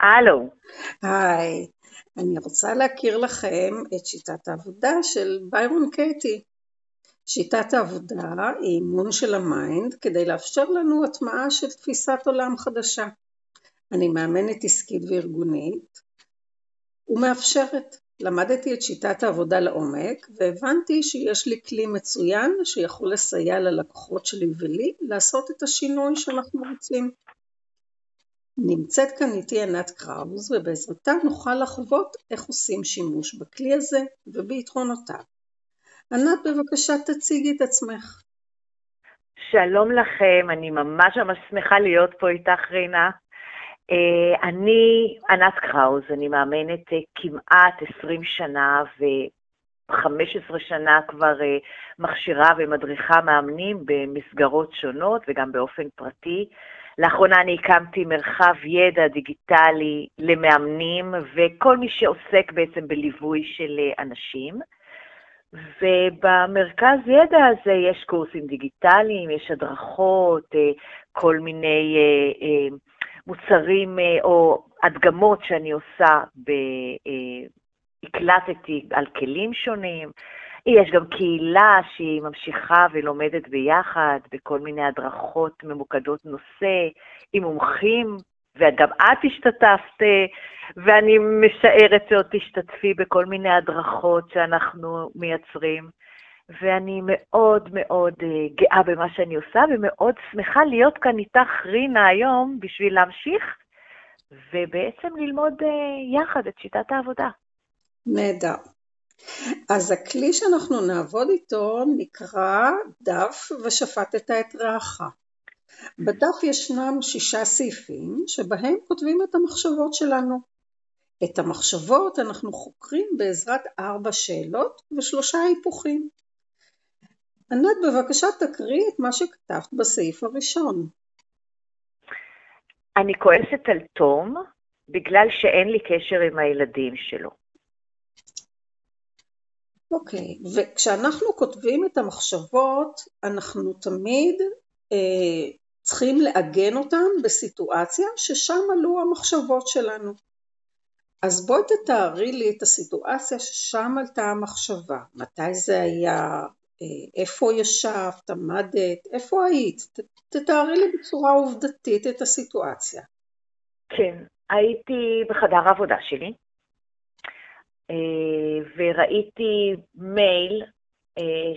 הלו. היי, אני רוצה להכיר לכם את שיטת העבודה של ביירון קייטי. שיטת העבודה היא אימון של ה mind כדי לאפשר לנו הטמעה של תפיסת עולם חדשה. אני מאמנת עסקית וארגונית ומאפשרת. למדתי את שיטת העבודה לעומק והבנתי שיש לי כלי מצוין שיכול לסייע ללקוחות שלי ולי לעשות את השינוי שאנחנו רוצים. נמצאת כאן איתי ענת קראוז ובעזרתה נוכל לחוות איך עושים שימוש בכלי הזה וביתרונותיו. ענת בבקשה תציגי את עצמך. שלום לכם, אני ממש ממש שמחה להיות פה איתך רינה. אה, אני ענת קראוז, אני מאמנת אה, כמעט 20 שנה ו-15 שנה כבר אה, מכשירה ומדריכה מאמנים במסגרות שונות וגם באופן פרטי. לאחרונה אני הקמתי מרחב ידע דיגיטלי למאמנים וכל מי שעוסק בעצם בליווי של אנשים. ובמרכז ידע הזה יש קורסים דיגיטליים, יש הדרכות, כל מיני מוצרים או הדגמות שאני עושה, הקלטתי על כלים שונים. יש גם קהילה שהיא ממשיכה ולומדת ביחד בכל מיני הדרכות ממוקדות נושא, עם מומחים, וגם את השתתפת, ואני משערת שעוד תשתתפי בכל מיני הדרכות שאנחנו מייצרים. ואני מאוד מאוד גאה במה שאני עושה, ומאוד שמחה להיות כאן איתך, רינה, היום, בשביל להמשיך ובעצם ללמוד יחד את שיטת העבודה. נהדר. אז הכלי שאנחנו נעבוד איתו נקרא דף ושפטת את רעך. בדף ישנם שישה סעיפים שבהם כותבים את המחשבות שלנו. את המחשבות אנחנו חוקרים בעזרת ארבע שאלות ושלושה היפוכים. ענת בבקשה תקריא את מה שכתבת בסעיף הראשון. אני כועסת על תום בגלל שאין לי קשר עם הילדים שלו. אוקיי, okay. וכשאנחנו כותבים את המחשבות, אנחנו תמיד אה, צריכים לעגן אותן בסיטואציה ששם עלו המחשבות שלנו. אז בואי תתארי לי את הסיטואציה ששם עלתה המחשבה. מתי זה היה? אה, איפה ישבת? עמדת? איפה היית? תתארי לי בצורה עובדתית את הסיטואציה. כן, הייתי בחדר העבודה שלי, וראיתי מייל אה,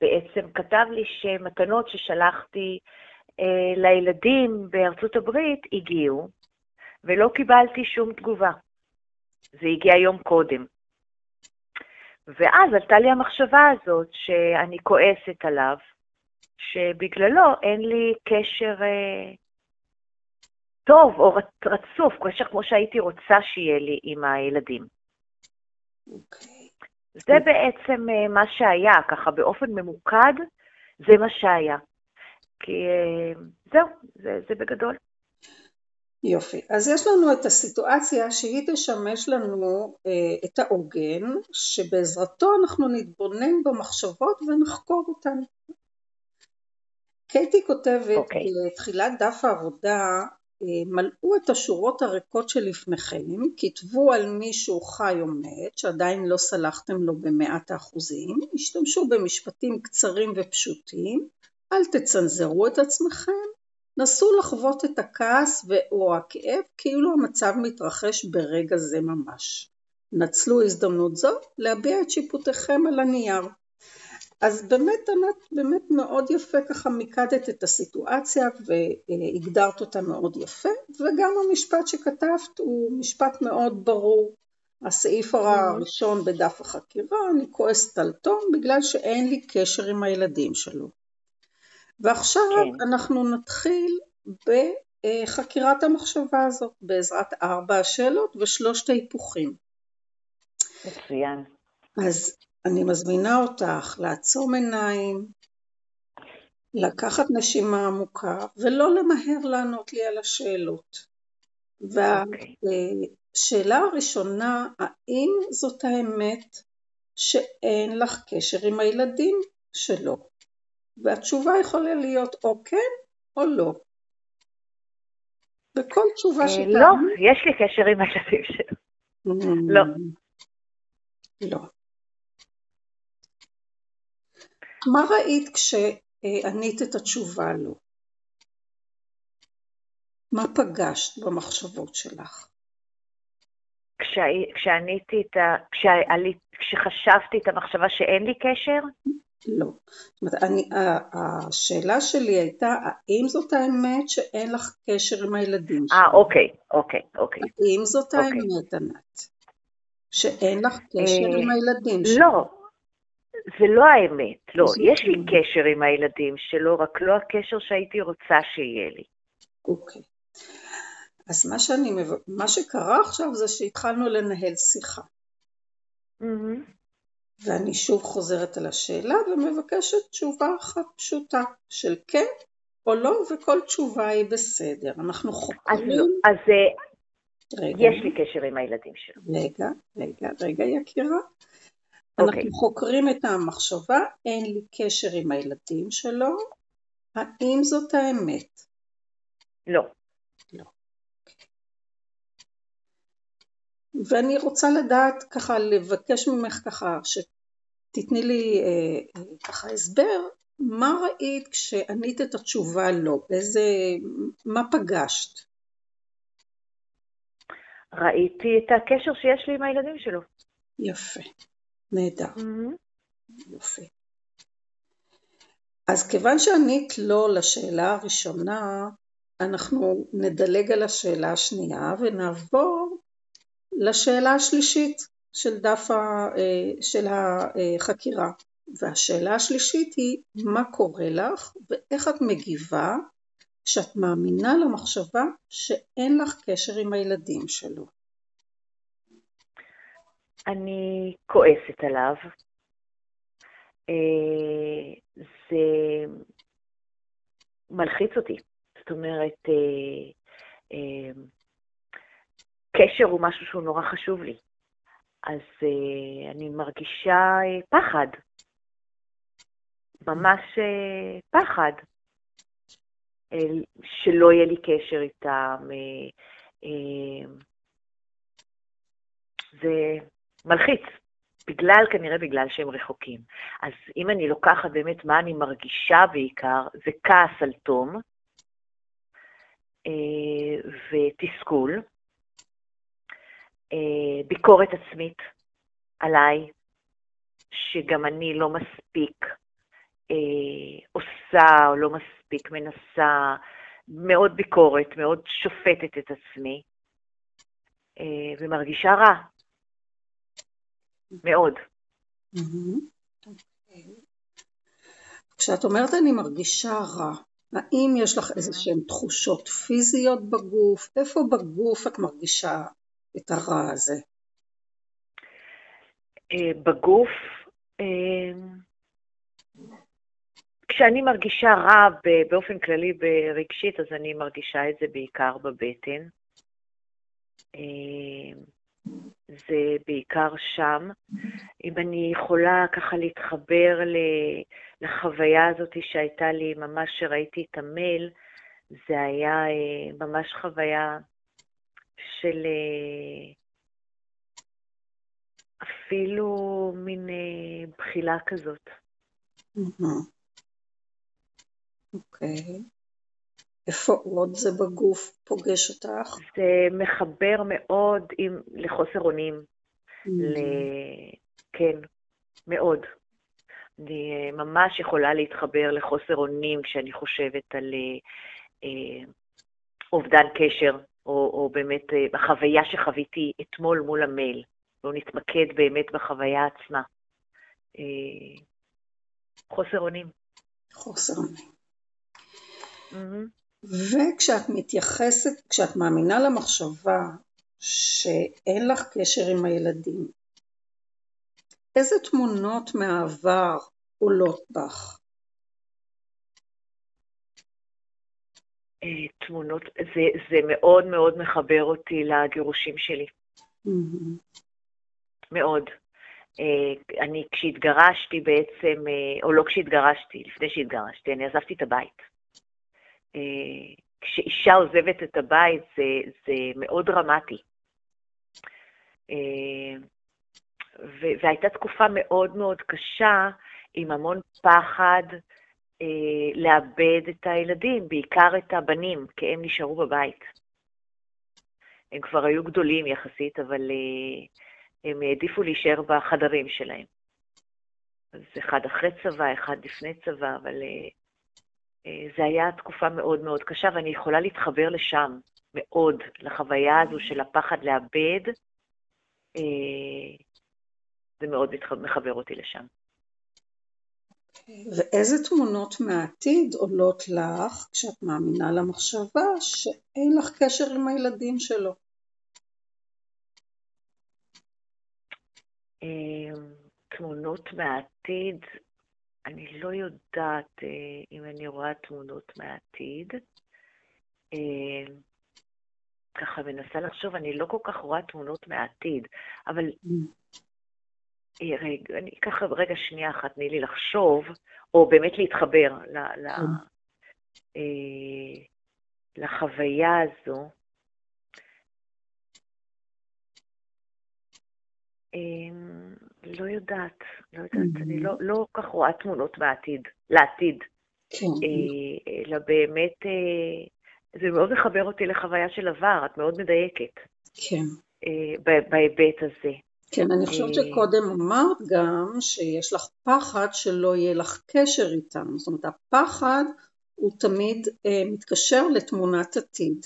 שבעצם כתב לי שמתנות ששלחתי לילדים בארצות הברית הגיעו, ולא קיבלתי שום תגובה. זה הגיע יום קודם. ואז עלתה לי המחשבה הזאת שאני כועסת עליו, שבגללו אין לי קשר אה, טוב או רצוף, קשר כמו שהייתי רוצה שיהיה לי עם הילדים. Okay. אוקיי. זה בעצם אה, מה שהיה, ככה באופן ממוקד, זה מה שהיה. כי אה, זהו, זה, זה בגדול. יופי, אז יש לנו את הסיטואציה שהיא תשמש לנו אה, את העוגן שבעזרתו אנחנו נתבונן במחשבות ונחקור אותן. קייטי כותבת okay. אוקיי. בתחילת דף העבודה מלאו את השורות הריקות שלפניכם, כתבו על מישהו חי או מת שעדיין לא סלחתם לו במאת האחוזים, השתמשו במשפטים קצרים ופשוטים, אל תצנזרו את עצמכם נסו לחוות את הכעס או הכאב כאילו המצב מתרחש ברגע זה ממש. נצלו הזדמנות זו להביע את שיפוטיכם על הנייר. אז באמת ענת, באמת מאוד יפה ככה מיקדת את הסיטואציה והגדרת אותה מאוד יפה וגם המשפט שכתבת הוא משפט מאוד ברור. הסעיף הראשון בדף החקירה, אני כועסת על תום בגלל שאין לי קשר עם הילדים שלו. ועכשיו כן. אנחנו נתחיל בחקירת המחשבה הזאת בעזרת ארבע השאלות ושלושת ההיפוכים. מצוין. אז אני מזמינה אותך לעצום עיניים, לקחת נשימה עמוקה ולא למהר לענות לי על השאלות. והשאלה הראשונה, האם זאת האמת שאין לך קשר עם הילדים שלו? והתשובה יכולה להיות או כן או לא. בכל תשובה שתעני? לא, יש לי קשר עם הילדים שלו. לא. לא. מה ראית כשענית את התשובה לא? מה פגשת במחשבות שלך? כשעניתי את ה... כשחשבתי את המחשבה שאין לי קשר? לא. זאת אומרת, אני, השאלה שלי הייתה, האם זאת האמת שאין לך קשר עם הילדים שלך? אה, אוקיי, אוקיי, אוקיי. האם זאת אוקיי. האמת, ענת? שאין לך קשר עם אה, הילדים שלך? לא, זה לא האמת, לא. יש לי קשר עם הילדים שלו, רק לא הקשר שהייתי רוצה שיהיה לי. אוקיי. אז מה, שאני, מה שקרה עכשיו זה שהתחלנו לנהל שיחה. Mm-hmm. ואני שוב חוזרת על השאלה ומבקשת תשובה אחת פשוטה של כן או לא, וכל תשובה היא בסדר. אנחנו חוקרים... אז, לא, אז אה, רגע. יש לי קשר עם הילדים שלו. רגע, רגע, רגע יקירה. אנחנו okay. אוקיי. חוקרים את המחשבה, אין לי קשר עם הילדים שלו, האם זאת האמת? לא. לא. ואני רוצה לדעת ככה, לבקש ממך ככה, שתתני לי אה, ככה הסבר, מה ראית כשענית את התשובה לא? איזה, מה פגשת? ראיתי את הקשר שיש לי עם הילדים שלו. יפה, נהדר. Mm-hmm. יופי. אז כיוון שענית לא לשאלה הראשונה, אנחנו נדלג על השאלה השנייה ונעבור לשאלה השלישית של דף ה, אה, של החקירה. והשאלה השלישית היא מה קורה לך ואיך את מגיבה כשאת מאמינה למחשבה שאין לך קשר עם הילדים שלו. אני כועסת עליו. אה, זה מלחיץ אותי. זאת אומרת, אה, קשר הוא משהו שהוא נורא חשוב לי. אז אני מרגישה פחד, ממש פחד, שלא יהיה לי קשר איתם. זה מלחיץ, בגלל, כנראה בגלל שהם רחוקים. אז אם אני לוקחת באמת מה אני מרגישה בעיקר, זה כעס על תום uh, ותסכול. אה, ביקורת עצמית עליי, שגם אני לא מספיק אה, עושה או לא מספיק מנסה, מאוד ביקורת, מאוד שופטת את עצמי, אה, ומרגישה רע, מאוד. כשאת אומרת אני מרגישה רע, האם יש לך איזה שהן תחושות פיזיות בגוף? איפה בגוף את מרגישה את הרע הזה? אה, בגוף, אה, כשאני מרגישה רע באופן כללי ברגשית, אז אני מרגישה את זה בעיקר בבטן. אה, זה בעיקר שם. אם אני יכולה ככה להתחבר לחוויה הזאת שהייתה לי ממש שראיתי את המייל, זה היה ממש חוויה של אה, אפילו מין אה, בחילה כזאת. אוקיי. איפה עוד זה בגוף פוגש אותך? זה מחבר מאוד עם, לחוסר אונים. ל... כן, מאוד. אני אה, ממש יכולה להתחבר לחוסר אונים כשאני חושבת על אה, אובדן קשר או, או באמת אה, בחוויה שחוויתי אתמול מול המייל. בואו נתמקד באמת בחוויה עצמה. אה, חוסר אונים. חוסר אונים. Mm-hmm. וכשאת מתייחסת, כשאת מאמינה למחשבה שאין לך קשר עם הילדים, איזה תמונות מהעבר עולות בך? אה, תמונות, זה, זה מאוד מאוד מחבר אותי לגירושים שלי. Mm-hmm. מאוד. אה, אני כשהתגרשתי בעצם, אה, או לא כשהתגרשתי, לפני שהתגרשתי, אני עזבתי את הבית. כשאישה עוזבת את הבית זה, זה מאוד דרמטי. והייתה תקופה מאוד מאוד קשה, עם המון פחד אה, לאבד את הילדים, בעיקר את הבנים, כי הם נשארו בבית. הם כבר היו גדולים יחסית, אבל אה, הם העדיפו להישאר בחדרים שלהם. אז אחד אחרי צבא, אחד לפני צבא, אבל אה, אה, זו הייתה תקופה מאוד מאוד קשה, ואני יכולה להתחבר לשם מאוד, לחוויה הזו של הפחד לאבד. אה, זה מאוד מחבר אותי לשם. ואיזה תמונות מהעתיד עולות לך כשאת מאמינה למחשבה שאין לך קשר עם הילדים שלו? אמ, תמונות מהעתיד, אני לא יודעת אה, אם אני רואה תמונות מהעתיד. אמ, ככה מנסה לחשוב, אני לא כל כך רואה תמונות מהעתיד, אבל. אה, רגע, אני אקח רגע שנייה אחת, תני לי לחשוב, או באמת להתחבר ל, ל, כן. אה, לחוויה הזו. לא יודעת, לא יודעת, mm-hmm. אני לא, לא כל כך רואה תמונות בעתיד, לעתיד. כן. אה, אלא באמת, זה מאוד מחבר אותי לחוויה של עבר, את מאוד מדייקת. כן. בהיבט הזה. כן, אני חושבת אה. שקודם אמרת גם שיש לך פחד שלא יהיה לך קשר איתם, זאת אומרת הפחד הוא תמיד אה, מתקשר לתמונת עתיד.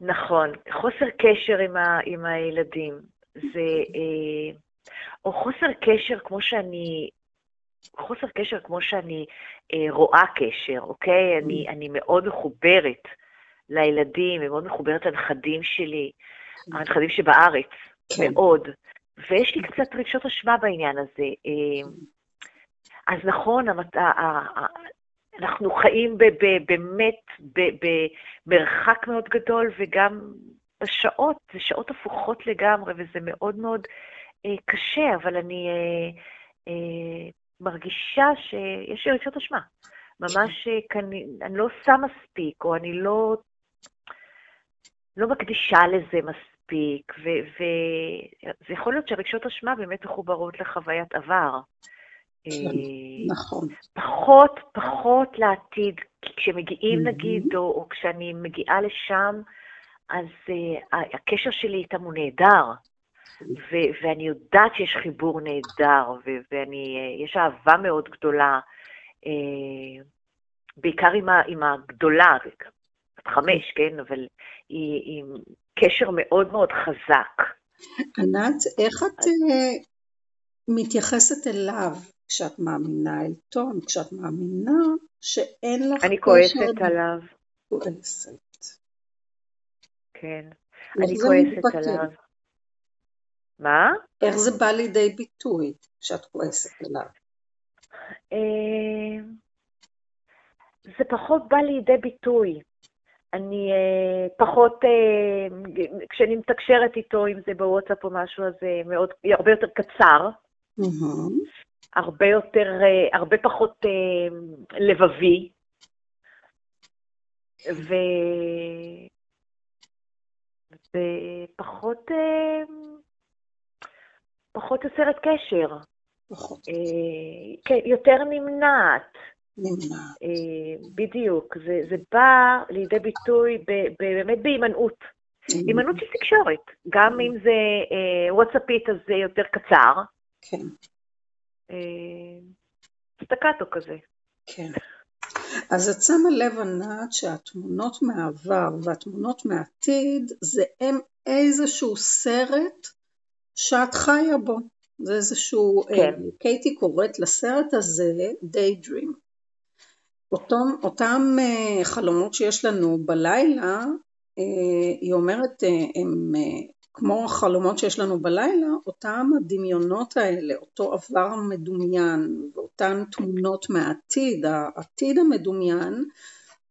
נכון, חוסר קשר עם, ה, עם הילדים, זה, אה, או חוסר קשר כמו שאני, חוסר קשר כמו שאני אה, רואה קשר, אוקיי? Mm. אני, אני מאוד מחוברת לילדים, ומאוד מחוברת לנכדים שלי, mm. הנכדים שבארץ, כן. מאוד. ויש לי קצת רגשות אשמה בעניין הזה. אה, אז נכון, אנחנו חיים באמת במרחק מאוד גדול, וגם בשעות, זה שעות הפוכות לגמרי, וזה מאוד מאוד אה, קשה, אבל אני אה, מרגישה שיש לי רגשות אשמה. ממש, אני לא עושה מספיק, או אני לא, לא מקדישה לזה מספיק. וזה יכול להיות שהרגשות אשמה באמת מחוברות לחוויית עבר. אה, נכון. פחות, פחות לעתיד, כי כשמגיעים mm-hmm. נגיד, או, או כשאני מגיעה לשם, אז uh, הקשר שלי איתם הוא נהדר, ו- ואני יודעת שיש חיבור נהדר, ויש uh, אהבה מאוד גדולה, uh, בעיקר עם, ה- עם הגדולה, חמש, כן, אבל היא, היא קשר מאוד מאוד חזק. ענת, איך את. אה, מתייחסת אליו כשאת מאמינה אל תום, כשאת מאמינה שאין לך אני כועסת עליו. כועסת. כן, אני כועסת עליו. מה? איך זה בא לידי ביטוי כשאת כועסת עליו? אה, זה פחות בא לידי ביטוי. אני אה, פחות, אה, כשאני מתקשרת איתו, אם זה בוואטסאפ או משהו, אז זה מאוד, הרבה יותר קצר. Mm-hmm. הרבה יותר, אה, הרבה פחות אה, לבבי. ו... ופחות, אה, פחות יוצרת קשר. פחות. אה, כן, יותר נמנעת. נמנעת. אה, בדיוק, זה, זה בא לידי ביטוי ב, ב, באמת בהימנעות. הימנעות של תקשורת, גם אם זה אה, וואטסאפית אז זה יותר קצר. כן. סטקטו כזה. כן. אז את שמה לב ענת שהתמונות מהעבר והתמונות מהעתיד זה הם איזשהו סרט שאת חיה בו. זה איזשהו, כן. אה, קייטי קוראת לסרט הזה Daydream. אותם, אותם אה, חלומות שיש לנו בלילה, אה, היא אומרת, הם כמו החלומות שיש לנו בלילה, אותם הדמיונות האלה, אותו עבר מדומיין, ואותן תמונות מהעתיד, העתיד המדומיין,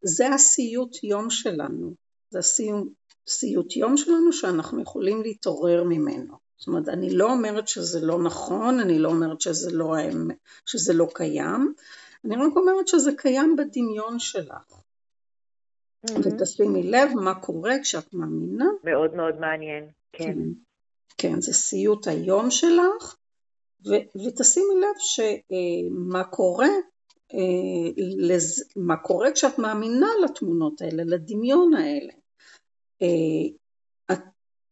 זה הסיוט יום שלנו, זה הסיוט יום שלנו שאנחנו יכולים להתעורר ממנו. זאת אומרת, אני לא אומרת שזה לא נכון, אני לא אומרת שזה לא, שזה לא קיים, אני רק אומרת שזה קיים בדמיון שלך. ותשימי לב מה קורה כשאת מאמינה. מאוד מאוד מעניין, כן. כן, כן זה סיוט היום שלך, ו- ותשימי לב שמה אה, קורה, אה, לז- מה קורה כשאת מאמינה לתמונות האלה, לדמיון האלה.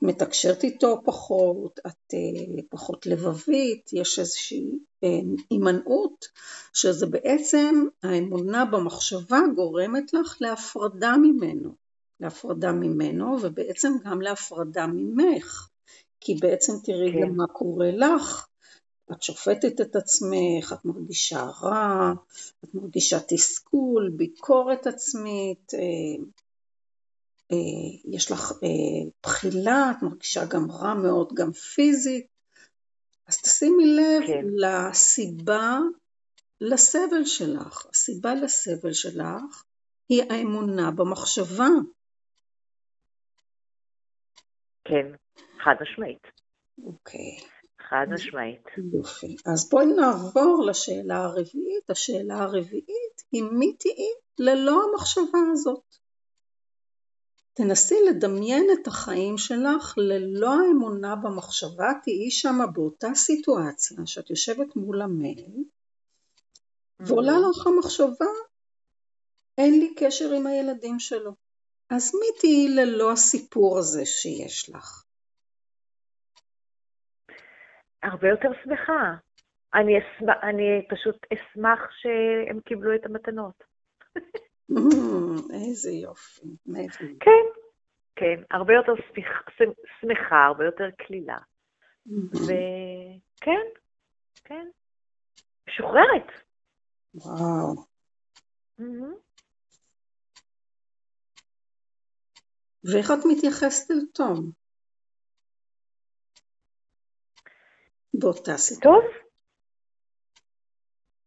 מתקשרת איתו פחות, את אה, פחות לבבית, יש איזושהי אה, הימנעות, שזה בעצם האמונה במחשבה גורמת לך להפרדה ממנו, להפרדה ממנו ובעצם גם להפרדה ממך, כי בעצם תראי כן. גם מה קורה לך, את שופטת את עצמך, את מרגישה רע, את מרגישה תסכול, ביקורת עצמית, אה, יש לך אה, בחילה, את מרגישה גם רע מאוד, גם פיזית, אז תשימי לב כן. לסיבה לסבל שלך. הסיבה לסבל שלך היא האמונה במחשבה. כן, חד משמעית. אוקיי. חד משמעית. יופי. אז בואי נעבור לשאלה הרביעית. השאלה הרביעית היא מי תהיי ללא המחשבה הזאת. תנסי לדמיין את החיים שלך ללא האמונה במחשבה, תהיי שמה באותה סיטואציה שאת יושבת מול המייל ועולה mm-hmm. לך המחשבה, אין לי קשר עם הילדים שלו. אז מי תהיי ללא הסיפור הזה שיש לך? הרבה יותר שמחה. אני, אשמח, אני פשוט אשמח שהם קיבלו את המתנות. איזה יופי. כן, כן, הרבה יותר שמחה, הרבה יותר קלילה. וכן, כן, משוחררת. וואו. ואיך את מתייחסת אל תום? באותה סיטואציה. טוב.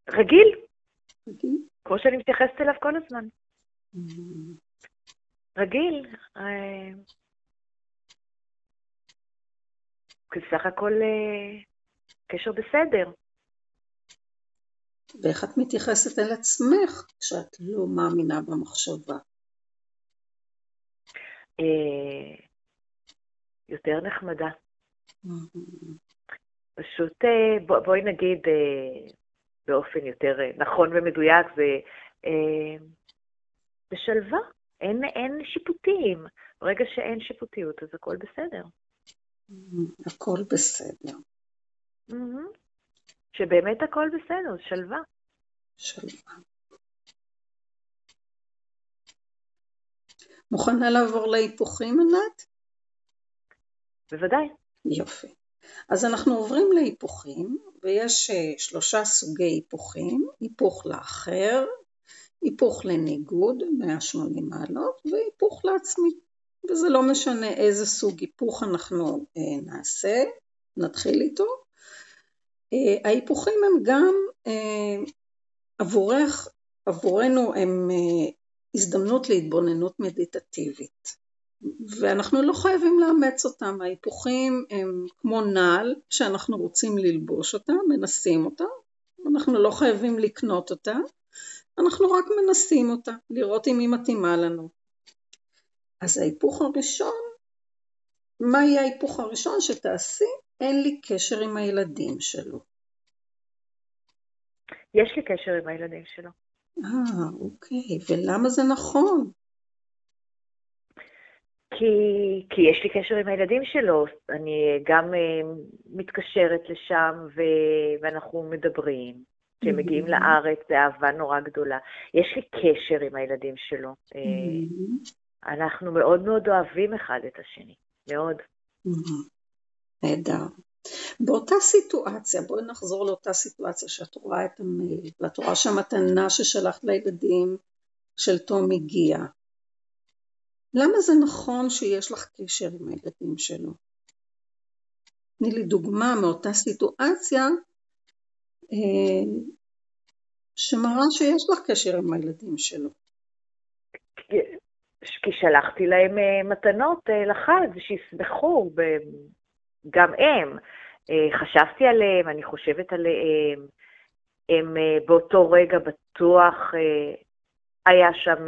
רגיל. רגיל. כמו שאני מתייחסת אליו כל הזמן. רגיל. אה, בסך הכל אה, קשר בסדר. ואיך את מתייחסת אל עצמך כשאת לא מאמינה במחשבה? אה, יותר נחמדה. פשוט בואי נגיד באופן יותר אה, נכון ומדויק, זה אה, בשלווה, אין, אין שיפוטים. ברגע שאין שיפוטיות, אז הכל בסדר. הכל בסדר. שבאמת הכל בסדר, שלווה. שלווה. מוכנה לעבור להיפוכים, ענת? בוודאי. יופי. אז אנחנו עוברים להיפוכים, ויש אה, שלושה סוגי היפוכים, היפוך לאחר, היפוך לניגוד, 180 מעלות, והיפוך לעצמי. וזה לא משנה איזה סוג היפוך אנחנו אה, נעשה, נתחיל איתו. אה, ההיפוכים הם גם עבורך, עבורנו הם הזדמנות להתבוננות מדיטטיבית. ואנחנו לא חייבים לאמץ אותם, ההיפוכים הם כמו נעל שאנחנו רוצים ללבוש אותה, מנסים אותה, אנחנו לא חייבים לקנות אותה, אנחנו רק מנסים אותה, לראות אם היא מתאימה לנו. אז ההיפוך הראשון, מה יהיה ההיפוך הראשון שתעשי? אין לי קשר עם הילדים שלו. יש לי קשר עם הילדים שלו. אה, אוקיי, ולמה זה נכון? כי, כי יש לי קשר עם הילדים שלו, אני גם uh, מתקשרת לשם ו, ואנחנו מדברים. כשהם מגיעים mm-hmm. לארץ, זה אהבה נורא גדולה. יש לי קשר עם הילדים שלו. אה, mm-hmm. אנחנו מאוד מאוד אוהבים אחד את השני, מאוד. Mm-hmm. נהדר. באותה סיטואציה, בואי נחזור לאותה סיטואציה שאת רואה את המייל, ואת רואה שהמתנה ששלחת לילדים של תום הגיעה. למה זה נכון שיש לך קשר עם הילדים שלו? תני לי דוגמה מאותה סיטואציה אה, שמראה שיש לך קשר עם הילדים שלו. כי שלחתי להם אה, מתנות אה, לחג, שישמחו, גם הם. חשבתי עליהם, אני חושבת עליהם, הם באותו רגע בטוח היה שם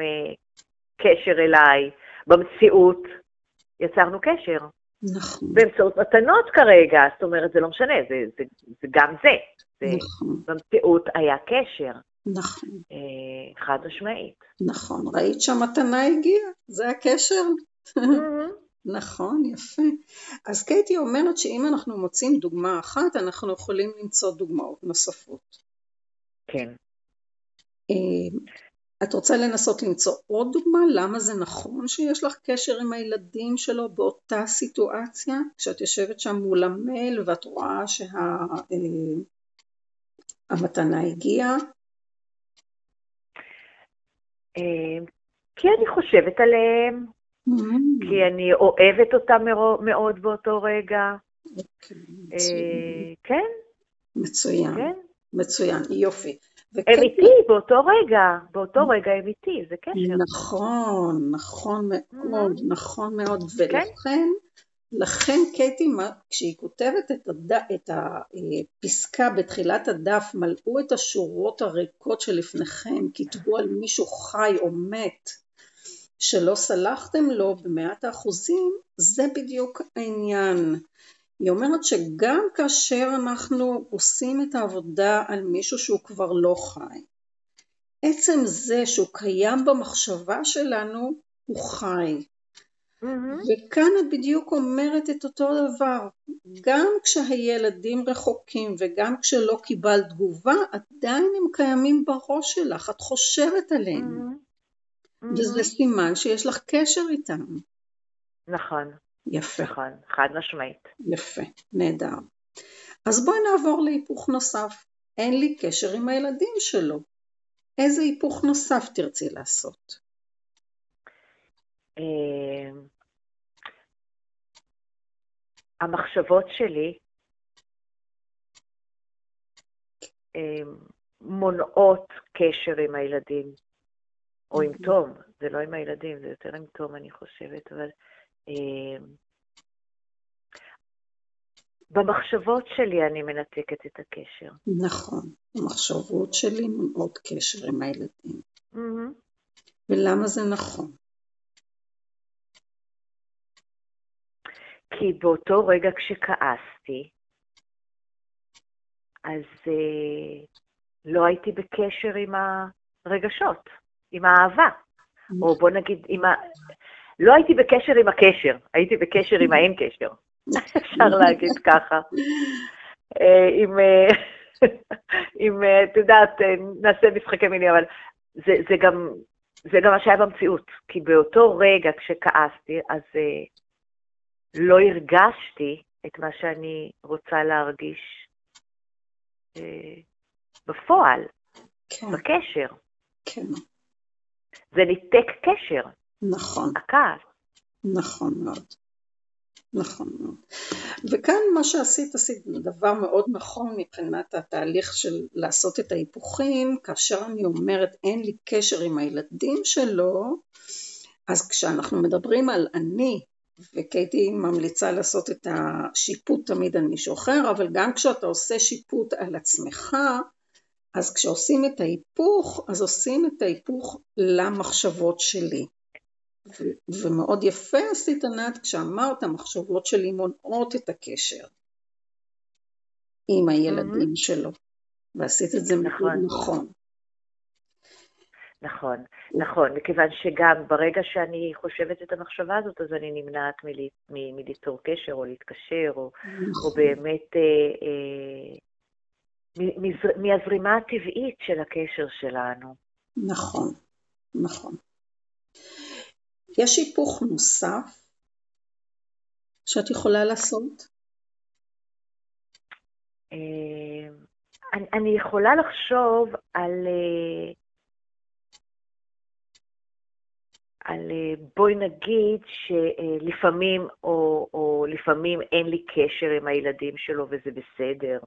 קשר אליי. במציאות יצרנו קשר. נכון. באמצעות מתנות כרגע, זאת אומרת, זה לא משנה, זה, זה, זה גם זה. זה נכון. במציאות היה קשר, נכון, אה, חד משמעית. נכון. ראית שהמתנה הגיעה? זה הקשר? נכון, יפה. אז קייטי אומרת שאם אנחנו מוצאים דוגמה אחת, אנחנו יכולים למצוא דוגמאות נוספות. כן. אה, את רוצה לנסות למצוא עוד דוגמה? למה זה נכון שיש לך קשר עם הילדים שלו באותה סיטואציה? כשאת יושבת שם מול המייל ואת רואה שהמתנה הגיעה? אה, כי אני חושבת עליהם, Mm, כי אני אוהבת אותם מאוד באותו רגע. אוקיי, אה. כן, מצוין, כן. מצוין, יופי. הם איתי באותו רגע, באותו רגע הם איתי, זה קשר. נכון, נכון מאוד, נכון מאוד, כן. ולכן, לכן קייטי, מה- כשהיא כותבת את, הד... את הפסקה בתחילת הדף, מלאו את השורות הריקות שלפניכם, כתבו על מישהו חי או מת, שלא סלחתם לו במאת האחוזים, זה בדיוק העניין. היא אומרת שגם כאשר אנחנו עושים את העבודה על מישהו שהוא כבר לא חי, עצם זה שהוא קיים במחשבה שלנו, הוא חי. מהמם. וכאן את בדיוק אומרת את אותו דבר. גם כשהילדים רחוקים וגם כשלא קיבלת תגובה, עדיין הם קיימים בראש שלך, את חושבת עליהם. מהמם. וזה מהמם. סימן שיש לך קשר איתם. נכון, יפה, נכון, חד משמעית. יפה, נהדר. אז בואי נעבור להיפוך נוסף. אין לי קשר עם הילדים שלו. איזה היפוך נוסף תרצי לעשות? אה, המחשבות שלי אה, מונעות קשר עם הילדים, או עם תום, זה לא עם הילדים, זה יותר עם תום אני חושבת, אבל במחשבות שלי אני מנתקת את הקשר. נכון, המחשבות שלי מונעות קשר עם הילדים. ולמה זה נכון? כי באותו רגע כשכעסתי, אז אה, לא הייתי בקשר עם הרגשות, עם האהבה. או בוא נגיד, עם ה... לא הייתי בקשר עם הקשר, הייתי בקשר עם האין קשר. אפשר להגיד ככה. אה, עם, אה, עם, אה, את יודעת, נעשה משחקי מילים, אבל זה, זה, גם, זה גם מה שהיה במציאות. כי באותו רגע כשכעסתי, אז לא הרגשתי את מה שאני רוצה להרגיש בפועל, כן, בקשר. כן, זה ניתק קשר, נכון, הכעס. נכון מאוד. נכון מאוד. וכאן מה שעשית, עשית דבר מאוד נכון מבחינת התהליך של לעשות את ההיפוכים, כאשר אני אומרת אין לי קשר עם הילדים שלו, אז כשאנחנו מדברים על אני, וקייטי ממליצה לעשות את השיפוט תמיד על מישהו אחר, אבל גם כשאתה עושה שיפוט על עצמך, אז כשעושים את ההיפוך, אז עושים את ההיפוך למחשבות שלי. ומאוד יפה עשית ענת כשאמרת המחשבות שלי מונעות את הקשר עם הילדים שלו ועשית את זה מאוד נכון. נכון. נכון, נכון, מכיוון שגם ברגע שאני חושבת את המחשבה הזאת, אז אני נמנעת מלי- מ- מליצור קשר או להתקשר, או, או נכון. באמת אה, אה, מ- מזר- מהזרימה הטבעית של הקשר שלנו. נכון, נכון. יש היפוך נוסף שאת יכולה לעשות? אה, אני, יכולה לחשוב על, אה, על אה, בואי נגיד שלפעמים, או, או לפעמים אין לי קשר עם הילדים שלו וזה בסדר,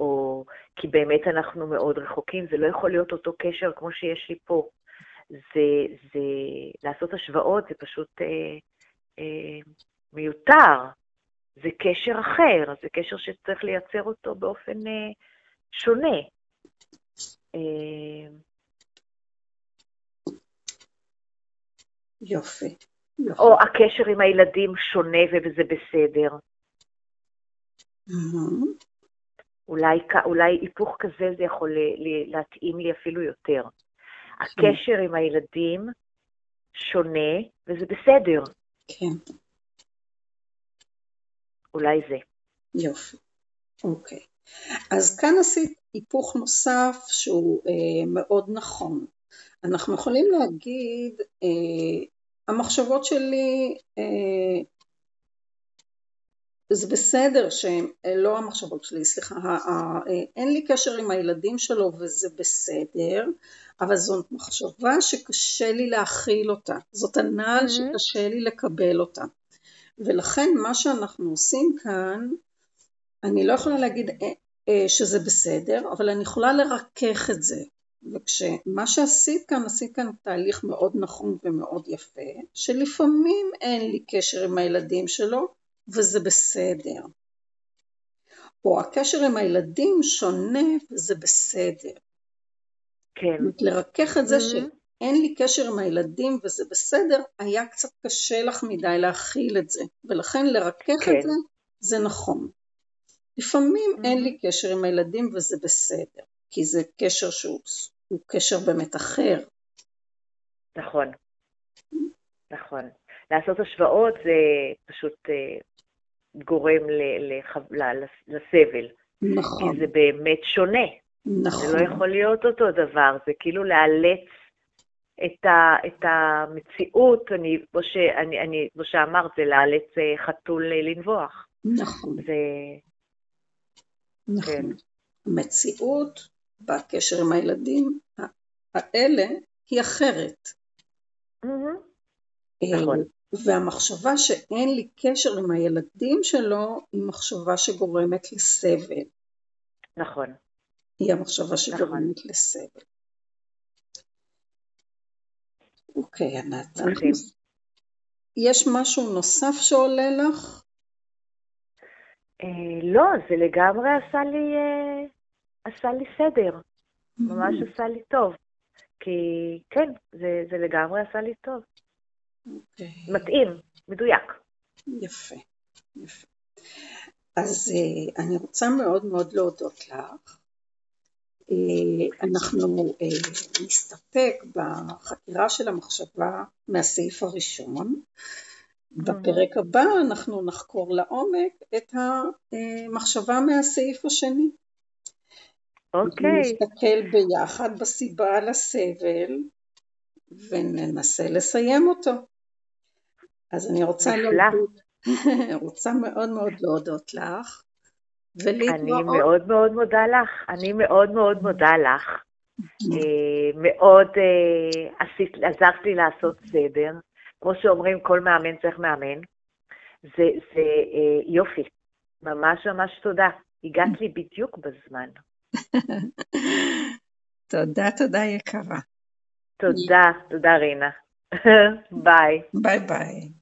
או כי באמת אנחנו מאוד רחוקים, זה לא יכול להיות אותו קשר כמו שיש לי פה. זה, זה, לעשות השוואות זה פשוט אה, אה, מיותר. זה קשר אחר, זה קשר שצריך לייצר אותו באופן אה, שונה. אה, יופי. יופי. או הקשר עם הילדים שונה וזה בסדר. מהמם. אולי, אולי היפוך כזה זה יכול להתאים לי אפילו יותר. הקשר עם הילדים שונה וזה בסדר. כן, אולי זה. יופי. אוקיי. אז כאן עשית היפוך נוסף שהוא אה, מאוד נכון. אנחנו יכולים להגיד, אה, המחשבות שלי, אה, זה בסדר שהם, אה, לא המחשבות שלי, סליחה, אה, אין לי קשר עם הילדים שלו וזה בסדר, אבל זאת מחשבה שקשה לי להכיל אותה, זאת הנעל Mhm. שקשה לי לקבל אותה. ולכן מה שאנחנו עושים כאן, אני לא יכולה להגיד אה, שזה בסדר, אבל אני יכולה לרכך את זה. וכשמה שעשית כאן, עשית כאן תהליך מאוד נכון ומאוד יפה, שלפעמים אין לי קשר עם הילדים שלו, וזה בסדר. או הקשר עם הילדים שונה וזה בסדר. כן. לרכך את זה Mhm. שאין לי קשר עם הילדים וזה בסדר, היה קצת קשה לך מדי להכיל את זה, ולכן לרכך כן. את זה, זה נכון. לפעמים Mhm. אין לי קשר עם הילדים וזה בסדר, כי זה קשר שהוא הוא קשר באמת אחר. נכון. נכון. לעשות השוואות זה פשוט אה, גורם ל- לח- ל- לסבל, נכון, כי זה באמת שונה. נכון, זה לא יכול להיות אותו דבר, זה כאילו לאלץ את, ה, את המציאות, אני, כמו, שאני, אני, כמו שאמרת, זה לאלץ אה, חתול אה, לנבוח. נכון, זה, נכון. כן. המציאות בקשר עם הילדים האלה היא אחרת. אה, נכון. והמחשבה שאין לי קשר עם הילדים שלו היא מחשבה שגורמת לסבל. נכון. היא המחשבה שגורמת לסבל. אוקיי, ענת. יש משהו נוסף שעולה לך? אה, לא, זה לגמרי עשה לי, אה, עשה לי סדר, ממש עשה לי טוב. כי כן, זה, זה לגמרי עשה לי טוב. אוקיי, מתאים, מדויק. יפה, יפה. אז אה, אני רוצה מאוד מאוד להודות לך. אה, אנחנו אה, נסתפק בחקירה של המחשבה מהסעיף הראשון. בפרק הבא אנחנו נחקור לעומק את המחשבה מהסעיף השני. אוקיי, נסתכל ביחד בסיבה לסבל וננסה לסיים אותו. אז אני רוצה. להודות, רוצה מאוד מאוד להודות לך, אני. מאוד מאוד מודה לך, אני מאוד מאוד מודה לך. אה, מאוד אה, עזרת לי לעשות סדר. כמו שאומרים, כל מאמן צריך מאמן. זה, זה אה, יופי, ממש ממש תודה. הגעת לי בדיוק בזמן. תודה, תודה יקרה. תודה, תודה רינה. ביי. ביי ביי.